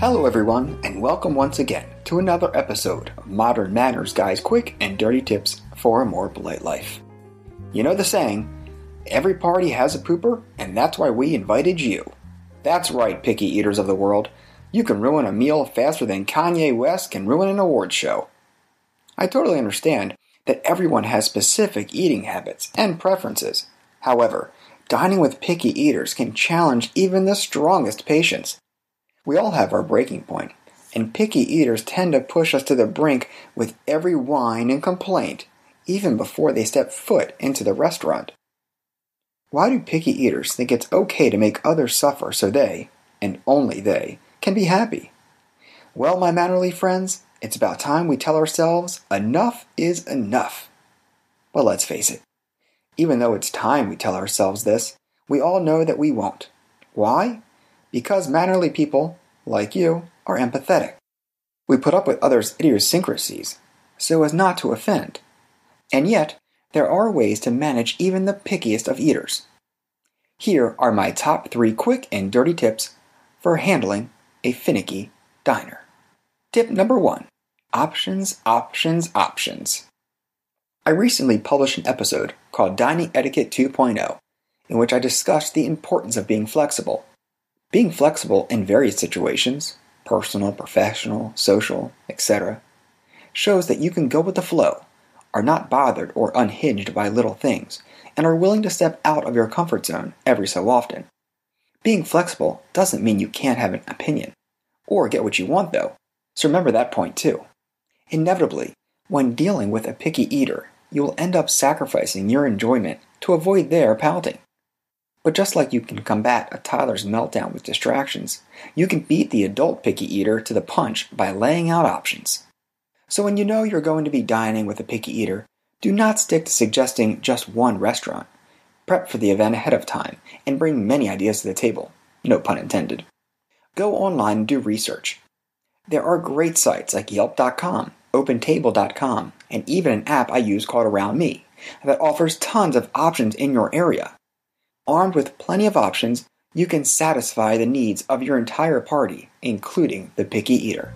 Hello, everyone, and welcome once again to another episode of Modern Manners Guys Quick and Dirty Tips for a More Polite Life. You know the saying, every party has a pooper, and that's why we invited you. That's right, picky eaters of the world. You can ruin a meal faster than Kanye West can ruin an award show. I totally understand that everyone has specific eating habits and preferences. However, dining with picky eaters can challenge even the strongest patience. We all have our breaking point, and picky eaters tend to push us to the brink with every whine and complaint, even before they step foot into the restaurant. Why do picky eaters think it's okay to make others suffer so they, and only they, can be happy? Well, my mannerly friends, it's about time we tell ourselves enough is enough. But let's face it, even though it's time we tell ourselves this, we all know that we won't. Why? Because mannerly people, like you, are empathetic. We put up with others' idiosyncrasies so as not to offend. And yet, there are ways to manage even the pickiest of eaters. Here are my top three quick and dirty tips for handling a finicky diner. Tip number one options, options, options. I recently published an episode called Dining Etiquette 2.0, in which I discussed the importance of being flexible being flexible in various situations personal, professional, social, etc. shows that you can go with the flow, are not bothered or unhinged by little things, and are willing to step out of your comfort zone every so often. Being flexible doesn't mean you can't have an opinion, or get what you want though, so remember that point too. Inevitably, when dealing with a picky eater, you will end up sacrificing your enjoyment to avoid their pouting. But just like you can combat a toddler's meltdown with distractions, you can beat the adult picky eater to the punch by laying out options. So when you know you're going to be dining with a picky eater, do not stick to suggesting just one restaurant. Prep for the event ahead of time and bring many ideas to the table. No pun intended. Go online and do research. There are great sites like Yelp.com, OpenTable.com, and even an app I use called Around Me that offers tons of options in your area. Armed with plenty of options, you can satisfy the needs of your entire party, including the picky eater.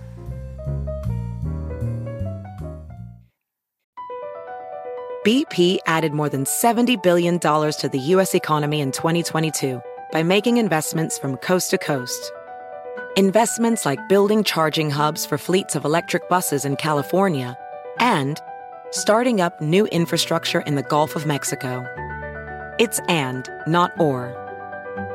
BP added more than $70 billion to the U.S. economy in 2022 by making investments from coast to coast. Investments like building charging hubs for fleets of electric buses in California and starting up new infrastructure in the Gulf of Mexico. It's and, not or.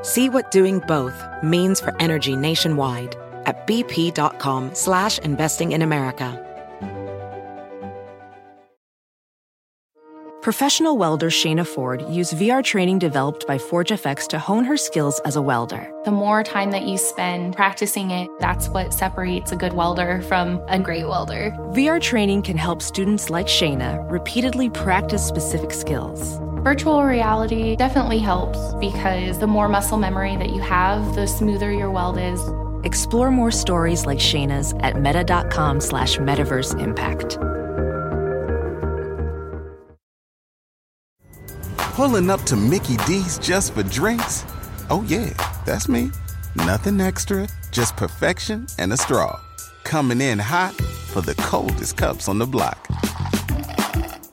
See what doing both means for energy nationwide at bp.com slash investing in America. Professional welder Shayna Ford used VR training developed by ForgeFX to hone her skills as a welder. The more time that you spend practicing it, that's what separates a good welder from a great welder. VR training can help students like Shayna repeatedly practice specific skills. Virtual reality definitely helps because the more muscle memory that you have, the smoother your weld is. Explore more stories like Shayna's at meta.com slash metaverse impact. Pulling up to Mickey D's just for drinks? Oh yeah, that's me. Nothing extra, just perfection and a straw. Coming in hot for the coldest cups on the block.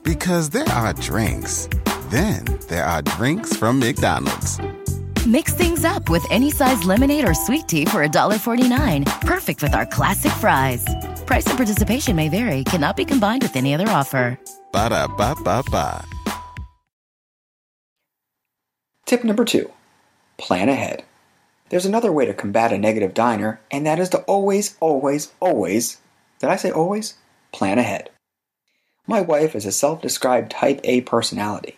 Because there are drinks Then there are drinks from McDonald's. Mix things up with any size lemonade or sweet tea for $1.49. Perfect with our classic fries. Price and participation may vary, cannot be combined with any other offer. Ba da ba ba ba. Tip number two plan ahead. There's another way to combat a negative diner, and that is to always, always, always, did I say always? Plan ahead. My wife is a self described type A personality,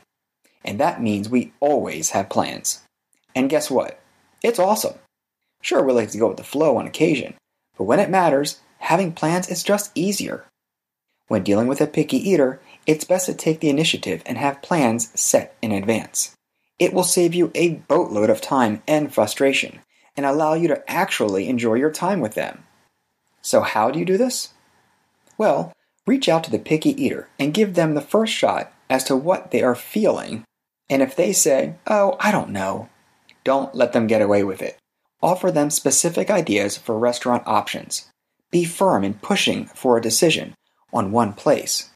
and that means we always have plans. And guess what? It's awesome. Sure, we like to go with the flow on occasion, but when it matters, having plans is just easier. When dealing with a picky eater, it's best to take the initiative and have plans set in advance. It will save you a boatload of time and frustration and allow you to actually enjoy your time with them. So, how do you do this? Well, reach out to the picky eater and give them the first shot as to what they are feeling. And if they say, Oh, I don't know, don't let them get away with it. Offer them specific ideas for restaurant options. Be firm in pushing for a decision on one place.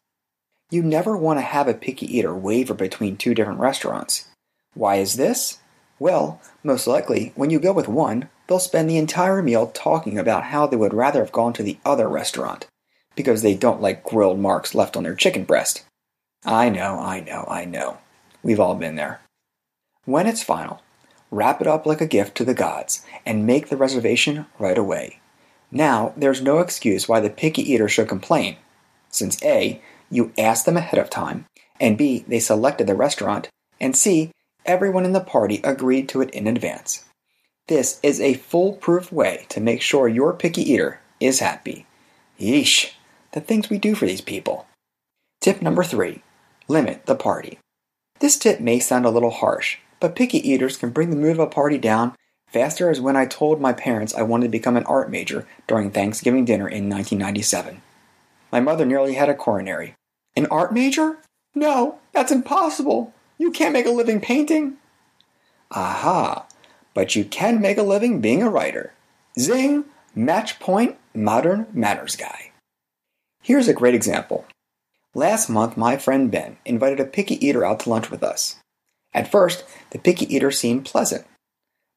You never want to have a picky eater waver between two different restaurants. Why is this? Well, most likely, when you go with one, they'll spend the entire meal talking about how they would rather have gone to the other restaurant because they don't like grilled marks left on their chicken breast. I know, I know, I know. We've all been there. When it's final, wrap it up like a gift to the gods and make the reservation right away. Now, there's no excuse why the picky eater should complain, since A, you asked them ahead of time, and B, they selected the restaurant, and C, everyone in the party agreed to it in advance. This is a foolproof way to make sure your picky eater is happy. Yeesh, the things we do for these people. Tip number three limit the party. This tip may sound a little harsh, but picky eaters can bring the mood of a party down faster as when I told my parents I wanted to become an art major during Thanksgiving dinner in 1997. My mother nearly had a coronary. An art major? No, that's impossible. You can't make a living painting. Aha, but you can make a living being a writer. Zing! Match point, modern manners guy. Here's a great example. Last month, my friend Ben invited a picky eater out to lunch with us. At first, the picky eater seemed pleasant.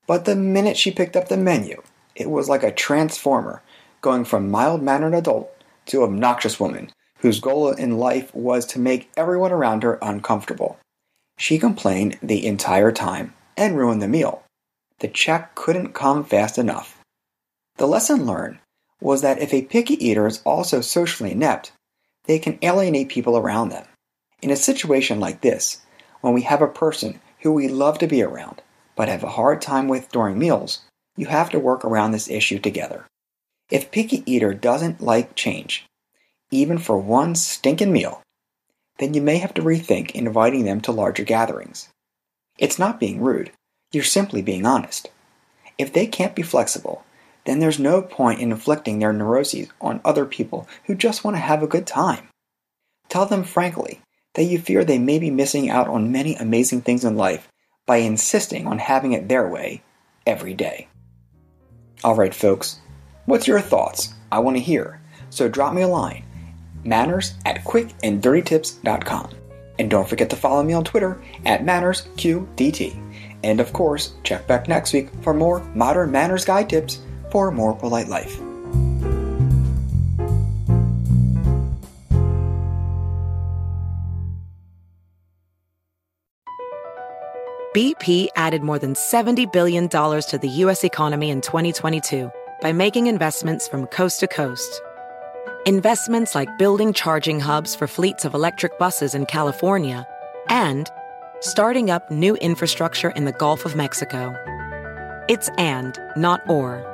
But the minute she picked up the menu, it was like a transformer, going from mild mannered adult to obnoxious woman whose goal in life was to make everyone around her uncomfortable. She complained the entire time and ruined the meal. The check couldn't come fast enough. The lesson learned was that if a picky eater is also socially inept, they can alienate people around them. In a situation like this, when we have a person who we love to be around, but have a hard time with during meals, you have to work around this issue together. If picky eater doesn't like change, even for one stinking meal, then you may have to rethink inviting them to larger gatherings. It's not being rude, you're simply being honest. If they can't be flexible, then there's no point in inflicting their neuroses on other people who just want to have a good time. Tell them frankly that you fear they may be missing out on many amazing things in life by insisting on having it their way every day. Alright, folks, what's your thoughts? I want to hear, so drop me a line manners at quickanddirtytips.com. And don't forget to follow me on Twitter at mannersqdt. And of course, check back next week for more modern manners guide tips for a more polite life. BP added more than $70 billion to the U.S. economy in 2022 by making investments from coast to coast. Investments like building charging hubs for fleets of electric buses in California and starting up new infrastructure in the Gulf of Mexico. It's and, not or.